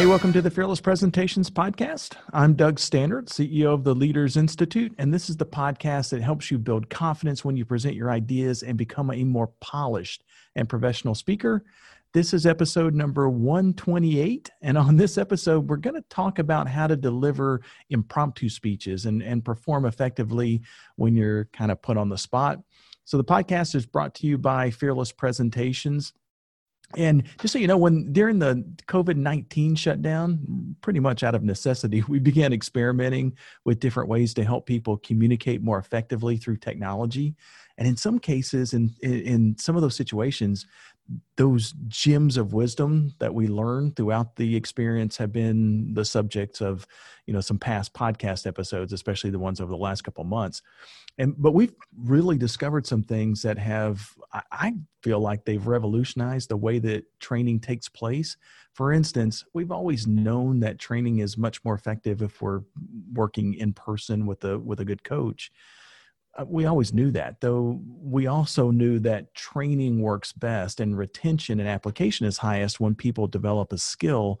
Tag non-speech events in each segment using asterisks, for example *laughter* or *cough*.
Hey, welcome to the Fearless Presentations Podcast. I'm Doug Stannard, CEO of the Leaders Institute, and this is the podcast that helps you build confidence when you present your ideas and become a more polished and professional speaker. This is episode number 128. And on this episode, we're going to talk about how to deliver impromptu speeches and, and perform effectively when you're kind of put on the spot. So, the podcast is brought to you by Fearless Presentations. And just so you know, when during the COVID 19 shutdown, pretty much out of necessity, *laughs* we began experimenting with different ways to help people communicate more effectively through technology. And in some cases, in, in some of those situations, those gems of wisdom that we learn throughout the experience have been the subjects of you know some past podcast episodes especially the ones over the last couple months. And but we've really discovered some things that have i feel like they've revolutionized the way that training takes place. For instance we've always known that training is much more effective if we're working in person with a with a good coach we always knew that, though we also knew that training works best and retention and application is highest when people develop a skill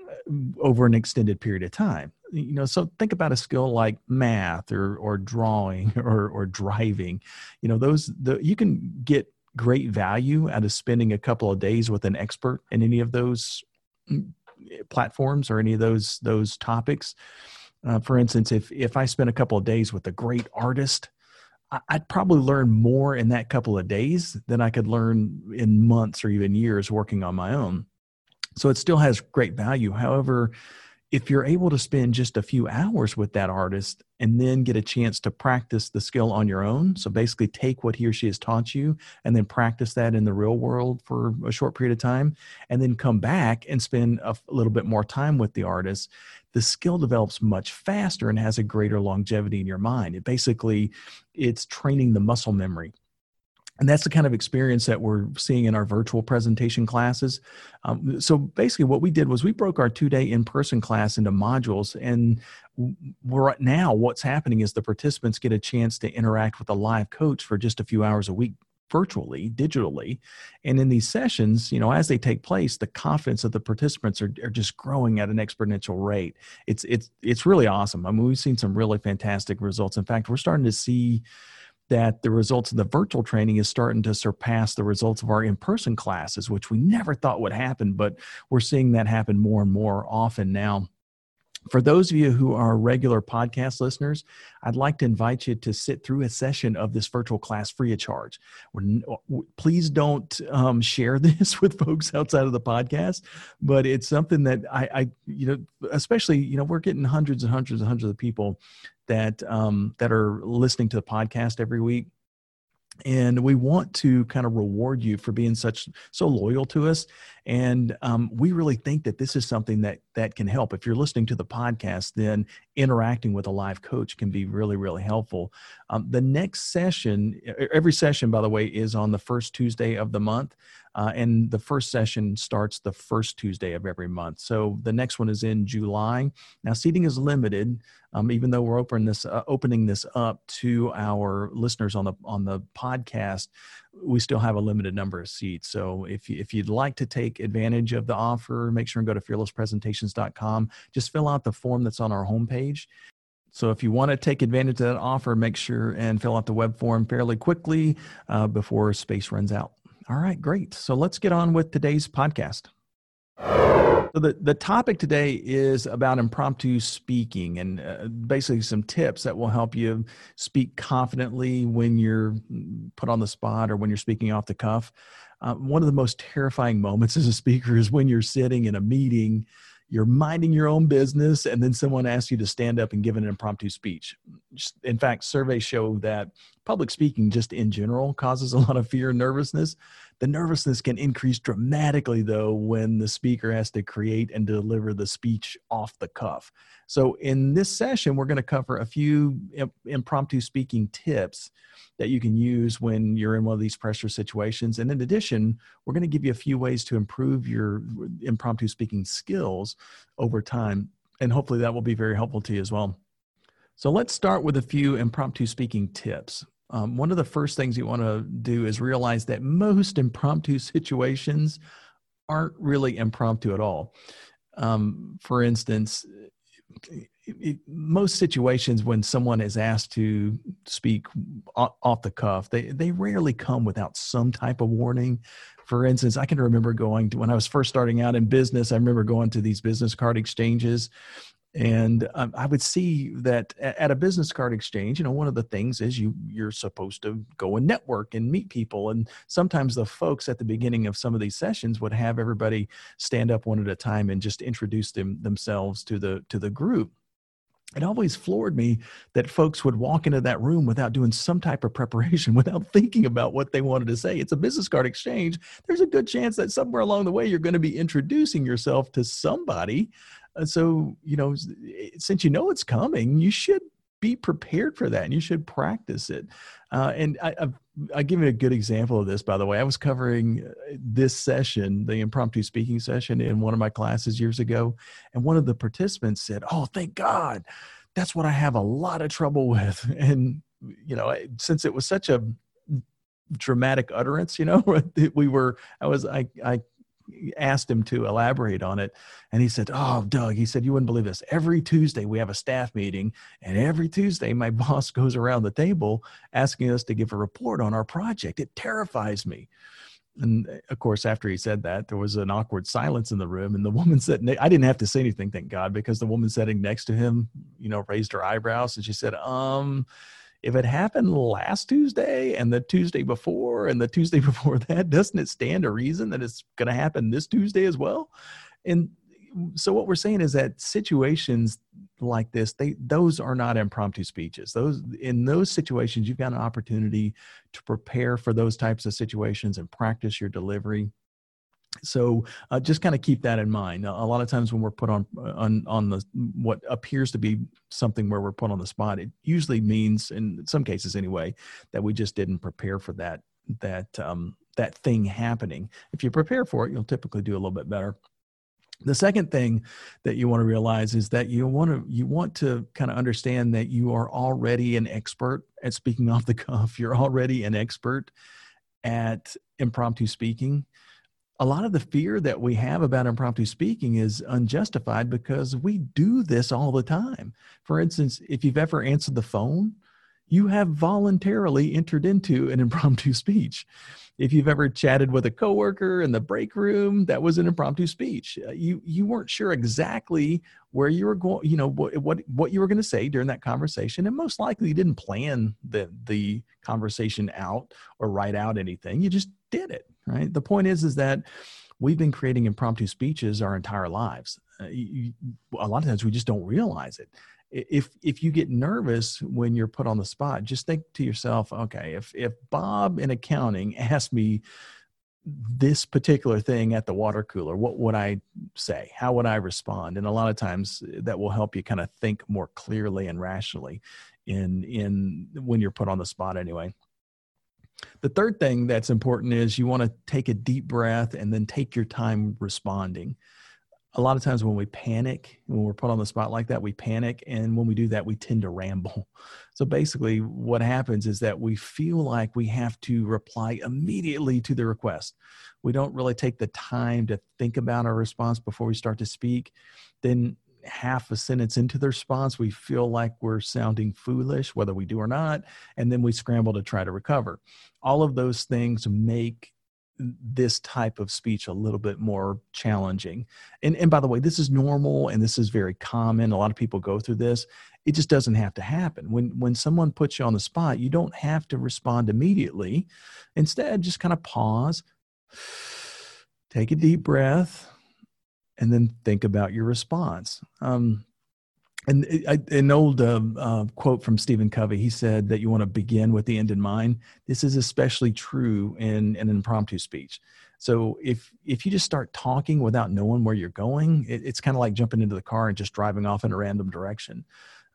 uh, over an extended period of time. You know, so think about a skill like math or or drawing *laughs* or or driving. You know, those the you can get great value out of spending a couple of days with an expert in any of those mm, platforms or any of those those topics. Uh, for instance, if if I spend a couple of days with a great artist, I'd probably learn more in that couple of days than I could learn in months or even years working on my own. So it still has great value. However, if you're able to spend just a few hours with that artist and then get a chance to practice the skill on your own, so basically take what he or she has taught you and then practice that in the real world for a short period of time, and then come back and spend a little bit more time with the artist, the skill develops much faster and has a greater longevity in your mind. It basically it's training the muscle memory and that's the kind of experience that we're seeing in our virtual presentation classes. Um, so basically, what we did was we broke our two day in person class into modules. And right now, what's happening is the participants get a chance to interact with a live coach for just a few hours a week virtually digitally and in these sessions you know as they take place the confidence of the participants are, are just growing at an exponential rate it's it's it's really awesome i mean we've seen some really fantastic results in fact we're starting to see that the results of the virtual training is starting to surpass the results of our in-person classes which we never thought would happen but we're seeing that happen more and more often now for those of you who are regular podcast listeners, I'd like to invite you to sit through a session of this virtual class free of charge. Please don't um, share *laughs* this with folks outside of the podcast, but it's something that I, I, you know, especially, you know, we're getting hundreds and hundreds and hundreds of people that um, that are listening to the podcast every week. And we want to kind of reward you for being such so loyal to us. And um, we really think that this is something that that can help. If you're listening to the podcast then interacting with a live coach can be really really helpful. Um, the next session every session by the way is on the first tuesday of the month uh, and the first session starts the first Tuesday of every month. So the next one is in July. Now seating is limited, um, even though we're opening this uh, opening this up to our listeners on the on the podcast. We still have a limited number of seats. So if you, if you'd like to take advantage of the offer, make sure and go to fearlesspresentations.com. Just fill out the form that's on our homepage. So if you want to take advantage of that offer, make sure and fill out the web form fairly quickly uh, before space runs out. All right, great. So let's get on with today's podcast. So the, the topic today is about impromptu speaking and uh, basically some tips that will help you speak confidently when you're put on the spot or when you're speaking off the cuff. Uh, one of the most terrifying moments as a speaker is when you're sitting in a meeting you're minding your own business and then someone asks you to stand up and give an impromptu speech. In fact surveys show that public speaking just in general causes a lot of fear and nervousness the nervousness can increase dramatically though when the speaker has to create and deliver the speech off the cuff so in this session we're going to cover a few impromptu speaking tips that you can use when you're in one of these pressure situations. And in addition, we're going to give you a few ways to improve your impromptu speaking skills over time. And hopefully that will be very helpful to you as well. So let's start with a few impromptu speaking tips. Um, one of the first things you want to do is realize that most impromptu *laughs* situations aren't really impromptu at all. Um, for instance, it, most situations when someone is asked to speak off the cuff, they they rarely come without some type of warning. For instance, I can remember going to when I was first starting out in business. I remember going to these business card exchanges, and um, I would see that at a business card exchange, you know, one of the things is you you're supposed to go and network and meet people, and sometimes the folks at the beginning of some of these sessions would have everybody stand up one at a time and just introduce them themselves to the to the group it always floored me that folks would walk into that room without doing some type of preparation, *laughs* without thinking about what they wanted to say. It's a business card exchange. There's a good chance that somewhere along the way you're going to be introducing yourself to somebody. So, you know, since you know it's coming, you should be prepared for that and you should practice it. Uh, and I, I've, I give you a good example of this, by the way. I was covering uh, this session, the impromptu speaking session, in one of my classes years ago. And one of the participants said, Oh, thank God. That's what I have a lot of trouble with. *laughs* And, you know, since it was such a dramatic utterance, you know, *laughs* we were, I was, I, I asked him to elaborate on it. And he said, Oh, Doug, he said, you wouldn't believe this. Every Tuesday we have a staff meeting. And every Tuesday my *laughs* boss goes around the table asking us to give a report on our project. It terrifies me. And of course, after he said that, there was an awkward silence in the room. And the woman said, I didn't have to say anything, thank God, because the woman sitting next to him, you know, raised her eyebrows and she said, Um, if it happened last Tuesday and the Tuesday before and the Tuesday *laughs* before that, doesn't it stand a reason that it's going to happen this Tuesday as well? And so what we're saying is that situations like this, they those are not impromptu speeches. Those in those situations, you've got an opportunity to prepare for those types of situations and practice your delivery so uh, just kind of keep that in mind. A lot of times when we're put on on on the what appears to be something where we're put on the spot, it usually means, in some cases anyway, that we just didn't prepare for that that um, that thing happening. If you prepare for it, you'll typically do a little bit better. The second thing that you want to realize is that you want to you want to kind of understand that you are already an expert at speaking *laughs* off the cuff. You're already an expert at impromptu speaking a lot of the fear that we have about impromptu speaking is unjustified because we do this all the time. For instance, if you've ever answered the phone, you have voluntarily entered into an *laughs* impromptu speech. If you've ever chatted with a coworker in the break room, that was an impromptu speech. Uh, you you weren't sure exactly where you were going, you know, what what, what you were going to say during that conversation, and most likely you didn't plan the the conversation out or write out anything. You just did it right? The point is, is that we've been creating impromptu speeches our entire lives. Uh, you, a lot of times we just don't realize it. If if you get nervous when you're put on the spot, just think to yourself, okay, if if Bob in accounting asked me this particular thing at the water cooler, what would I say? How would I respond? And a lot of times that will help you kind of think more clearly and rationally in in when you're put on the spot anyway. The third thing that's important is you want to take a deep breath and then take your time responding. A lot of times when we panic, when we're put on the spot like that, we panic. And when we do that, we tend to ramble. *laughs* So basically, what happens is that we feel like we have to reply immediately to the request. We don't really take the time to think about our response before we start to speak. Then half a sentence into the response, we feel like we're sounding foolish, whether we do or not, and then we scramble to try to recover. All of those things make this type of speech a little bit more challenging. And, and by the way, this is normal and this is very common. A lot of people go through this. It just doesn't have to happen. When, when someone puts you on the spot, you don't have to respond immediately. Instead, just kind of pause, take a deep breath, and then think about your response. Um, and an old uh, uh, quote from Stephen Covey, he said that you want to begin with the end in mind. This is especially true in, in an impromptu speech. So if if you just start talking without knowing where you're going, it, it's kind of like jumping into the car and just driving off in a random direction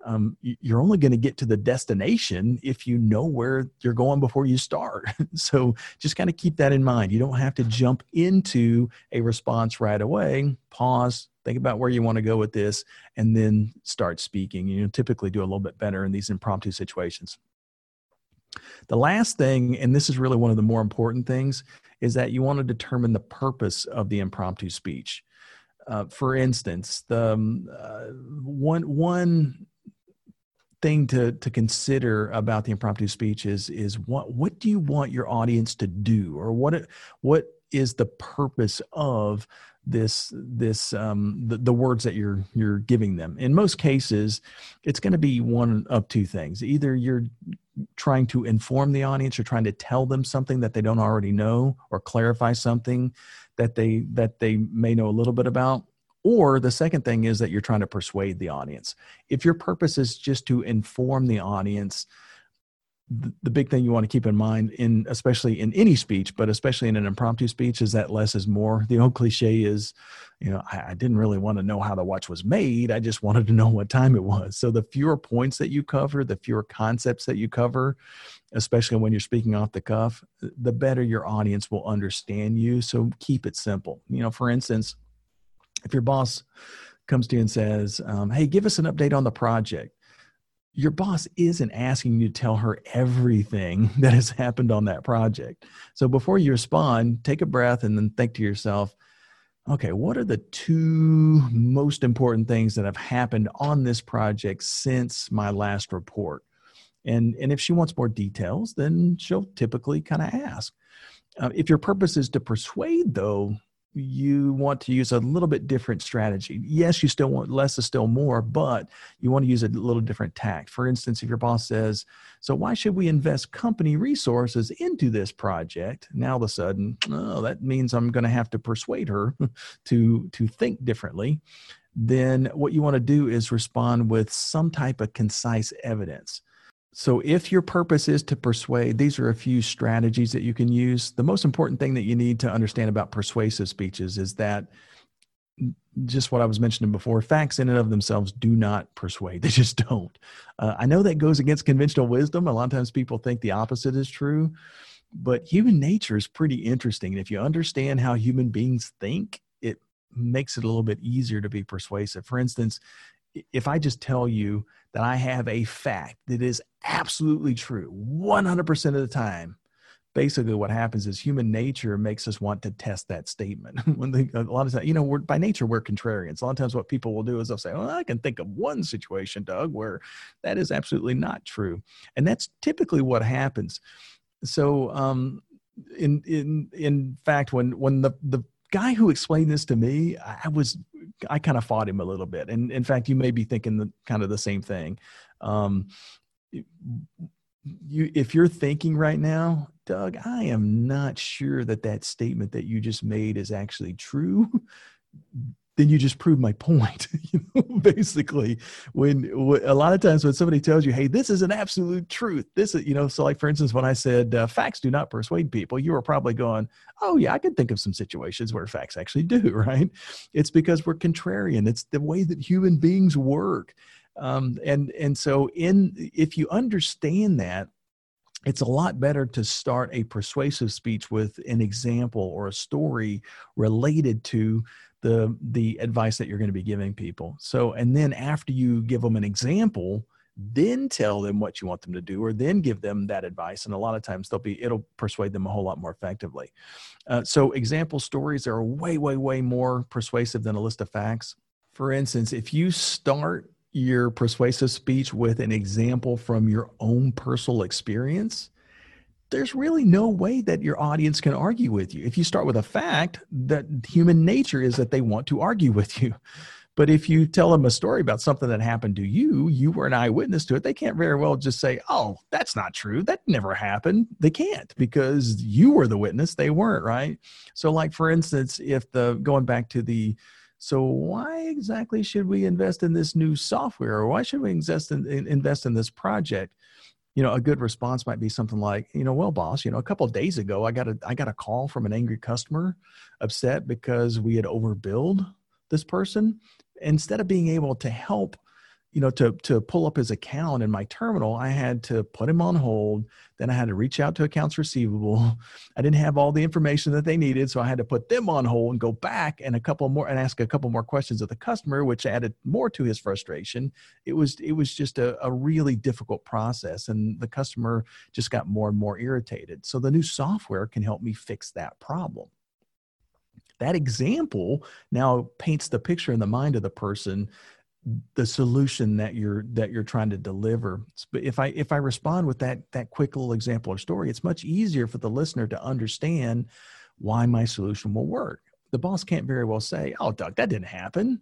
um, you're only going to get to the destination if you know where you're going before you start. *laughs* so just kind of keep that in mind. You don't have to jump into a response right away. Pause, think about where you want to go with this, and then start speaking. You typically do a little bit better in these impromptu situations. The last thing, and this is really one of the more important things, is that you want to determine the purpose of the impromptu speech. Uh, for instance, the um, uh, one one thing to to consider about the impromptu speech is is what what do you want your audience to do? Or what what is the purpose of this this um, the, the words that you're you're giving them? In most cases it's going to be one of two things. Either you're trying to inform the audience you're trying to tell them something that they don't already know or clarify something that they that they may know a little bit about or the second thing is that you're trying to persuade the audience. If your purpose is just to inform the audience, the, big thing you want to keep in mind in especially in any speech but especially in an impromptu speech is that less is more. The old cliche is you know I, I, didn't really want to know how the watch was made. I just *laughs* wanted to know what time it was. So the fewer points that you cover the fewer concepts that you cover especially when you're speaking off the cuff the better your audience will understand you. So keep it simple. You know for instance if your boss comes to you and says, um, Hey, give us an update on the project, your boss isn't asking you to tell her everything *laughs* that has happened on that project. So before you respond, take a breath and then think to yourself, okay, what are the two most important things that have happened on this project since my last report? And, and if she wants more details, then she'll typically kind of ask. Uh, if your purpose is to persuade, though, you want to use a little bit different strategy. Yes, you still want less is still more, but you want to use a little different tact. For instance, if your boss says, So why should we invest company resources into this project? Now all of a sudden, oh, that means I'm going to have to persuade her *laughs* to, to think differently. Then what you want to do is respond with some type of concise evidence. So, if your purpose is to persuade, these are a few strategies that you can use. The most important thing that you need to understand about persuasive speeches is that just what I was mentioning before, facts in and of themselves do not persuade. *laughs* They just don't. Uh, I know that goes against conventional wisdom. A lot of times people think the opposite is true, but human nature is pretty interesting. And if you understand how human beings think, it makes it a little bit easier to be persuasive. For instance, if I just tell you that I have a fact that is absolutely true 100% of the time, basically what happens is human nature makes us want to test that statement. *laughs* when a lot of times, you know, we're by nature we're contrarians. A lot of times, what people will do is they'll say, "Well, I can think of one situation, Doug, where that is absolutely not true," and that's typically what happens. So, um, in in in fact, when when the the guy who explained this to me, I was I kind of fought him a little bit. And in fact, you may be thinking the kind of the same thing. Um, you, if you're thinking right now, Doug, I am not sure that that statement that you just made is actually true then you just prove my point. *laughs* you know, basically, when, a lot of times when somebody tells you, "Hey, this is an absolute truth," this is you know, so like for instance, when I said uh, facts do not persuade people, you were probably going, "Oh yeah, I can think of some situations where facts actually do." *laughs* Right? It's because we're contrarian. It's the way that human beings work, um, and and so in if you understand that it's a lot better to start a persuasive speech with an example or a story related to the the advice that you're going to be giving people. So and then after you give them an example then tell them what you want them to do or then give them that advice and a lot of times they'll be it'll persuade them a whole lot more effectively. Uh, so example stories are way way way more persuasive than a list of facts. For instance if you start your persuasive speech with an example from your own personal experience there's really no way that your audience can argue with you. If you start with a fact that human nature is that they want to argue with you. But if you tell them a story about something that happened to you, you were an eyewitness to it, they can't very well just say, oh, that's not true. That never happened. They can't because you were the witness, they weren't, right? So, like for instance, if the going back to the So why exactly should we invest in this new software, or why should we invest in, invest in this project? You know, a good response might be something like, you know, well, boss, you know, a couple days ago, I got a I got a call from an angry customer, upset because we had overbilled this person. Instead of being able to help you know to to pull up his account in my terminal i had to put him on hold. Then i had to reach out to accounts receivable. *laughs* I didn't have all the information that they needed so i had to put them on hold and go back and a couple more and ask a couple more questions of the customer which added more to his frustration. It was it was just a, a really difficult process and the customer just got more and more irritated. So the new software can help me fix that problem. That example now paints the picture in the mind of the person the solution that you're that you're trying to deliver. But if i if i respond with that that quick little example or story it's much easier for the listener to understand why my solution will work. The boss can't very well say oh doug that didn't happen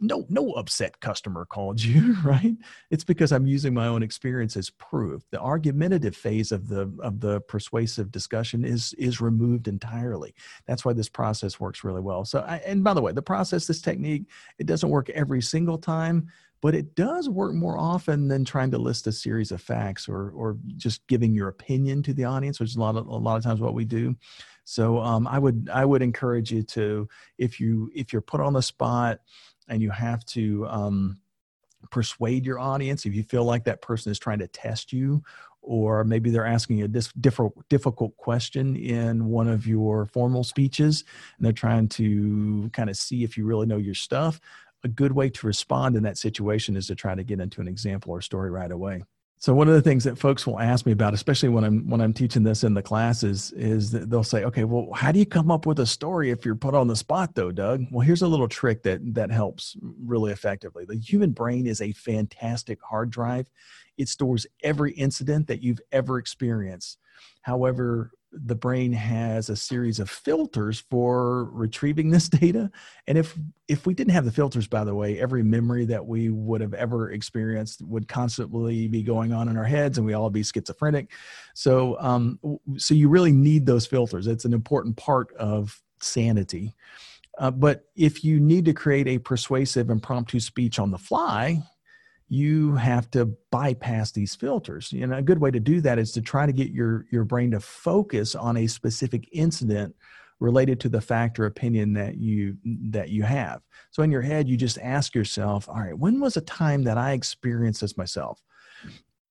no no upset customer called you *laughs* right? It's because i'm using my own experience as proof. The argumentative phase of the of the persuasive discussion is is removed entirely. That's why this process works really well. So I, and by the way the process this technique it doesn't work every single time but it does work more often than trying to list a series of facts or or just giving your opinion to the audience which is a lot of a lot of times what we do. So um, i would i would encourage you to if you if you're put on the spot and you have to um, persuade your audience if you feel like that person is trying to test you or maybe they're asking a dis- different, difficult question in one of your formal speeches and they're trying to kind of see if you really know your stuff. A good way to respond in that situation is to try to get into an example or story right away so one of the things that folks will ask me about, especially when I'm when I'm teaching this in the classes, is that they'll say, "Okay, well, how do you come up with a story if you're put on the spot, though, Doug?" Well, here's a little trick that that helps really effectively. The human brain is a fantastic hard drive; it stores every incident that you've ever experienced. However, the brain has a series of filters for retrieving this *laughs* data. And if if we didn't have the filters by the way every memory that we would have ever experienced would constantly be going on in our heads and we all be schizophrenic. So um so you really need those filters. It's an important part of sanity. Uh, but if you need to create a persuasive impromptu speech on the fly you have to bypass these filters. And a good way to do that is to try to get your, your brain to focus on a specific incident related to the fact or opinion that you that you have. So in your head, you just ask yourself, all right, when was a time that I experienced this myself?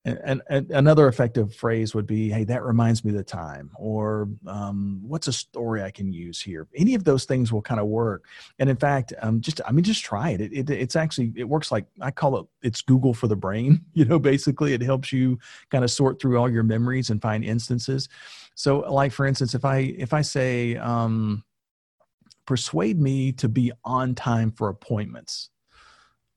And, and, another effective phrase would be hey that reminds me of the time or um, what's a story i can use here any of those things will kind of work and in fact um, just i mean just try it. It, it. it's actually it works like i call it it's google for the brain *laughs* you know basically it helps you kind of sort through all your memories and find instances so like for instance if i if i say um, persuade me to be on time for appointments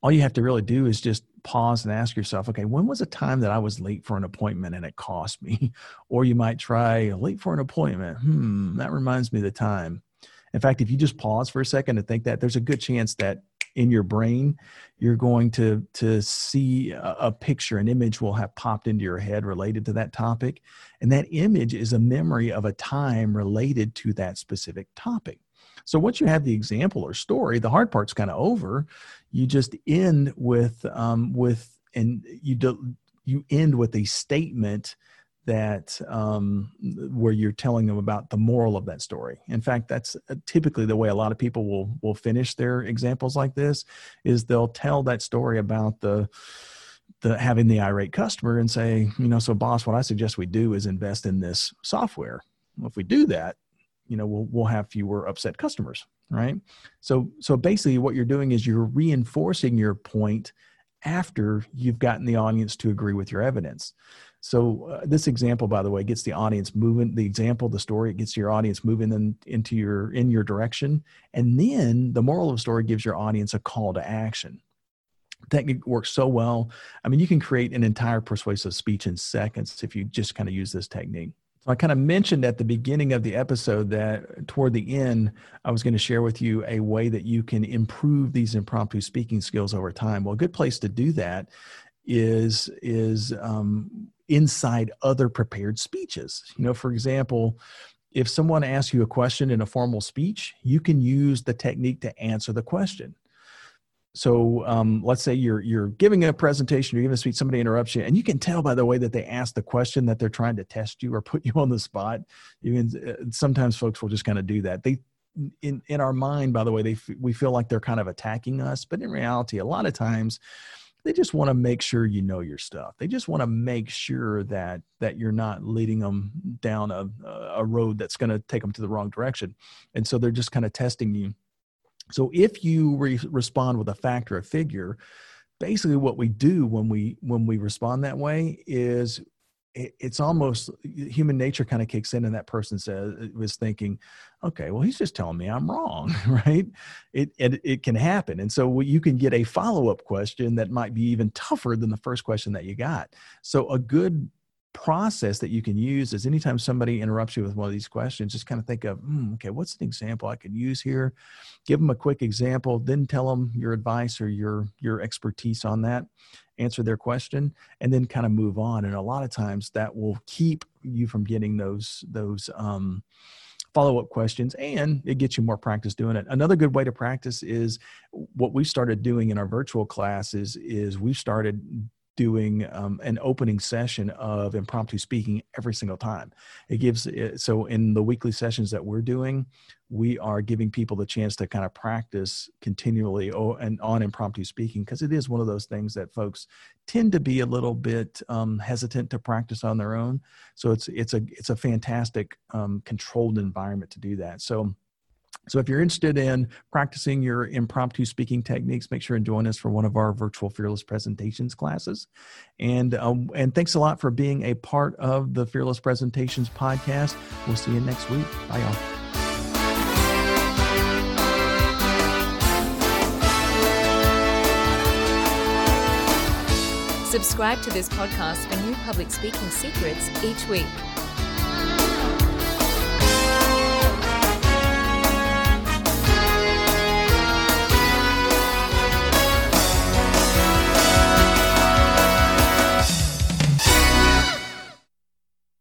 all you have to really do is just pause and ask yourself, okay, when was a time that I was late for an appointment and it cost me? *laughs* Or you might try late for an appointment. Hmm, that reminds me of the time. In fact, if you just pause for a second and think that, there's a good chance that in your brain you're going to to see a, a, picture an image will have popped into your head related to that topic and that image is a memory of a time related to that specific topic so once you have the example or story, the hard part's kind of over. You just end with um, with and you do you end with a statement that um, where you're telling them about the moral of that story. In fact, that's uh, typically the way a lot of people will will finish their examples like this. Is they'll tell that story about the the having the irate customer and say, you know, so boss, what I suggest we do is invest in this software. Well, if we do that, you know we'll, we'll have fewer upset customers right? So so basically what you're doing is you're reinforcing your point after you've gotten the audience to agree with your evidence. So uh, this example by the way gets the audience moving the example the story it gets your audience moving in, into your in your direction. And then the moral of the story gives your audience a call to action. Technique works so well. I mean you can create an entire persuasive speech in seconds if you just kind of use this technique so I kind of mentioned at the beginning of the episode that toward the end, I was going to share with you a way that you can improve these impromptu speaking skills over time. Well, a good place to do that is is um, inside other prepared speeches. You know, for example, if someone asks you a question in a formal speech, you can use the technique to answer the question. So um, let's say you're you're giving a presentation, you're giving a speech, somebody interrupts you, and you can tell by the way that they ask the question that they're trying to test you or put you on the spot. Even uh, sometimes folks will just kind of do that. They in in our mind, by the way, they we feel like they're kind of attacking us, but in reality, a lot of times they just want to make sure you know your stuff. They just want to make sure that that you're not leading them down a a road that's going to take them to the wrong direction, and so they're just kind of testing you. So if you re- respond with a fact or a figure, basically what we do when we when we respond that way is it's almost human nature kind of kicks in and that person says was thinking okay well he's just telling me i'm wrong *laughs* right? It, it it can happen. And so you can get a follow-up question that might be even tougher than the first question that you got. So a good process that you can use is anytime somebody interrupts you with one of these questions, just kind of think of, mm, okay, what's an example I could use here? Give them a quick example, then tell them your advice or your your expertise on that, answer their question, and then kind of move on. And a lot of times that will keep you from getting those those um, follow-up questions and it gets you more practice doing it another good way to practice is what we've started doing in our virtual classes is we've started doing um, an opening session of impromptu speaking every single time. It gives it, so in the weekly sessions that we're doing, we are giving people the chance to kind of practice continually and on impromptu speaking because it is one of those things that folks tend to be a little bit um, hesitant to practice on their own. So it's it's a it's a fantastic um, controlled environment to do that. So so if you're interested in practicing your impromptu speaking techniques, make sure and join us for one of our virtual fearless presentations classes. And um, and thanks a lot for being a part of the Fearless Presentations podcast. We'll see you next week. Bye y'all. Subscribe to this podcast for new public speaking secrets each week.